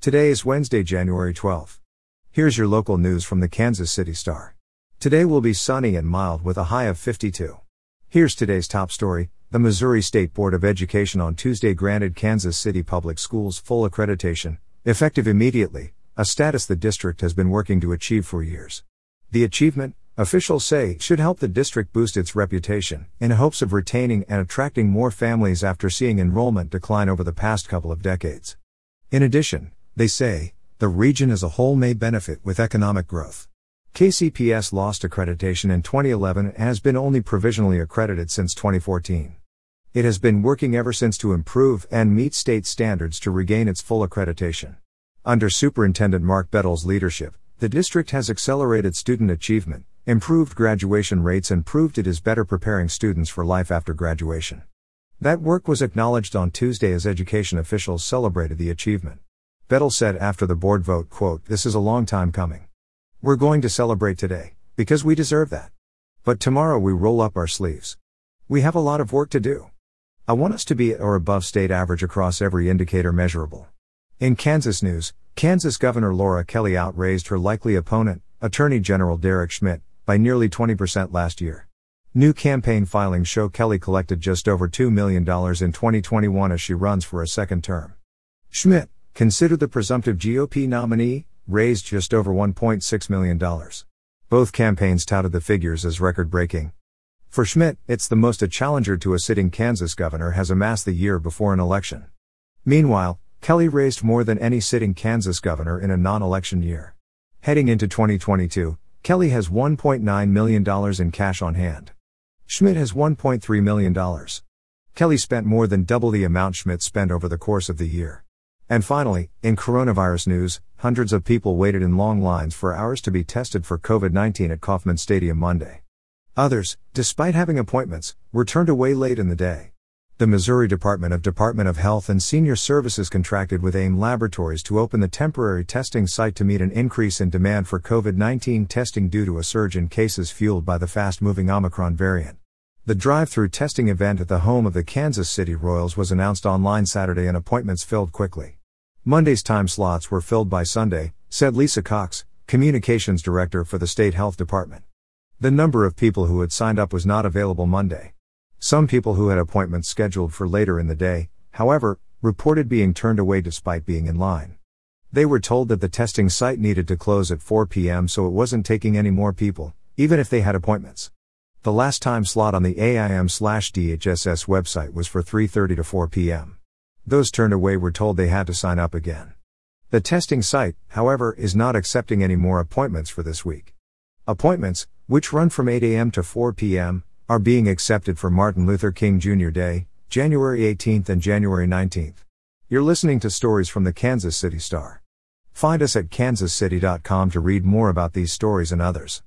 Today is Wednesday, January 12th. Here's your local news from the Kansas City Star. Today will be sunny and mild with a high of 52. Here's today's top story. The Missouri State Board of Education on Tuesday granted Kansas City Public Schools full accreditation, effective immediately, a status the district has been working to achieve for years. The achievement, officials say, should help the district boost its reputation, in hopes of retaining and attracting more families after seeing enrollment decline over the past couple of decades. In addition, they say, the region as a whole may benefit with economic growth. KCPS lost accreditation in 2011 and has been only provisionally accredited since 2014. It has been working ever since to improve and meet state standards to regain its full accreditation. Under Superintendent Mark Bedell's leadership, the district has accelerated student achievement, improved graduation rates, and proved it is better preparing students for life after graduation. That work was acknowledged on Tuesday as education officials celebrated the achievement. Bedell said after the board vote, quote, This is a long time coming. We're going to celebrate today, because we deserve that. But tomorrow we roll up our sleeves. We have a lot of work to do. I want us to be at or above state average across every indicator measurable. In Kansas news, Kansas Governor Laura Kelly outraised her likely opponent, Attorney General Derek Schmidt, by nearly 20% last year. New campaign filings show Kelly collected just over $2 million in 2021 as she runs for a second term. Schmidt, considered the presumptive GOP nominee, raised just over $1.6 million. Both campaigns touted the figures as record breaking. For Schmidt, it's the most a challenger to a sitting Kansas governor has amassed the year before an election. Meanwhile, Kelly raised more than any sitting Kansas governor in a non election year. Heading into 2022, Kelly has $1.9 million in cash on hand. Schmidt has $1.3 million. Kelly spent more than double the amount Schmidt spent over the course of the year. And finally, in coronavirus news, hundreds of people waited in long lines for hours to be tested for COVID 19 at Kauffman Stadium Monday. Others, despite having appointments, were turned away late in the day. The Missouri Department of Department of Health and Senior Services contracted with AIM Laboratories to open the temporary testing site to meet an increase in demand for COVID 19 testing due to a surge in cases fueled by the fast moving Omicron variant. The drive through testing event at the home of the Kansas City Royals was announced online Saturday and appointments filled quickly. Monday's time slots were filled by Sunday, said Lisa Cox, Communications Director for the State Health Department. The number of people who had signed up was not available Monday. Some people who had appointments scheduled for later in the day, however, reported being turned away despite being in line. They were told that the testing site needed to close at 4 p.m. so it wasn't taking any more people, even if they had appointments. The last time slot on the AIM/DHSS website was for 3:30 to 4 p.m. Those turned away were told they had to sign up again. The testing site, however, is not accepting any more appointments for this week. Appointments, which run from 8 a.m. to 4 p.m., are being accepted for Martin Luther King Jr. Day, January 18th and January 19th. You're listening to stories from the Kansas City Star. Find us at kansascity.com to read more about these stories and others.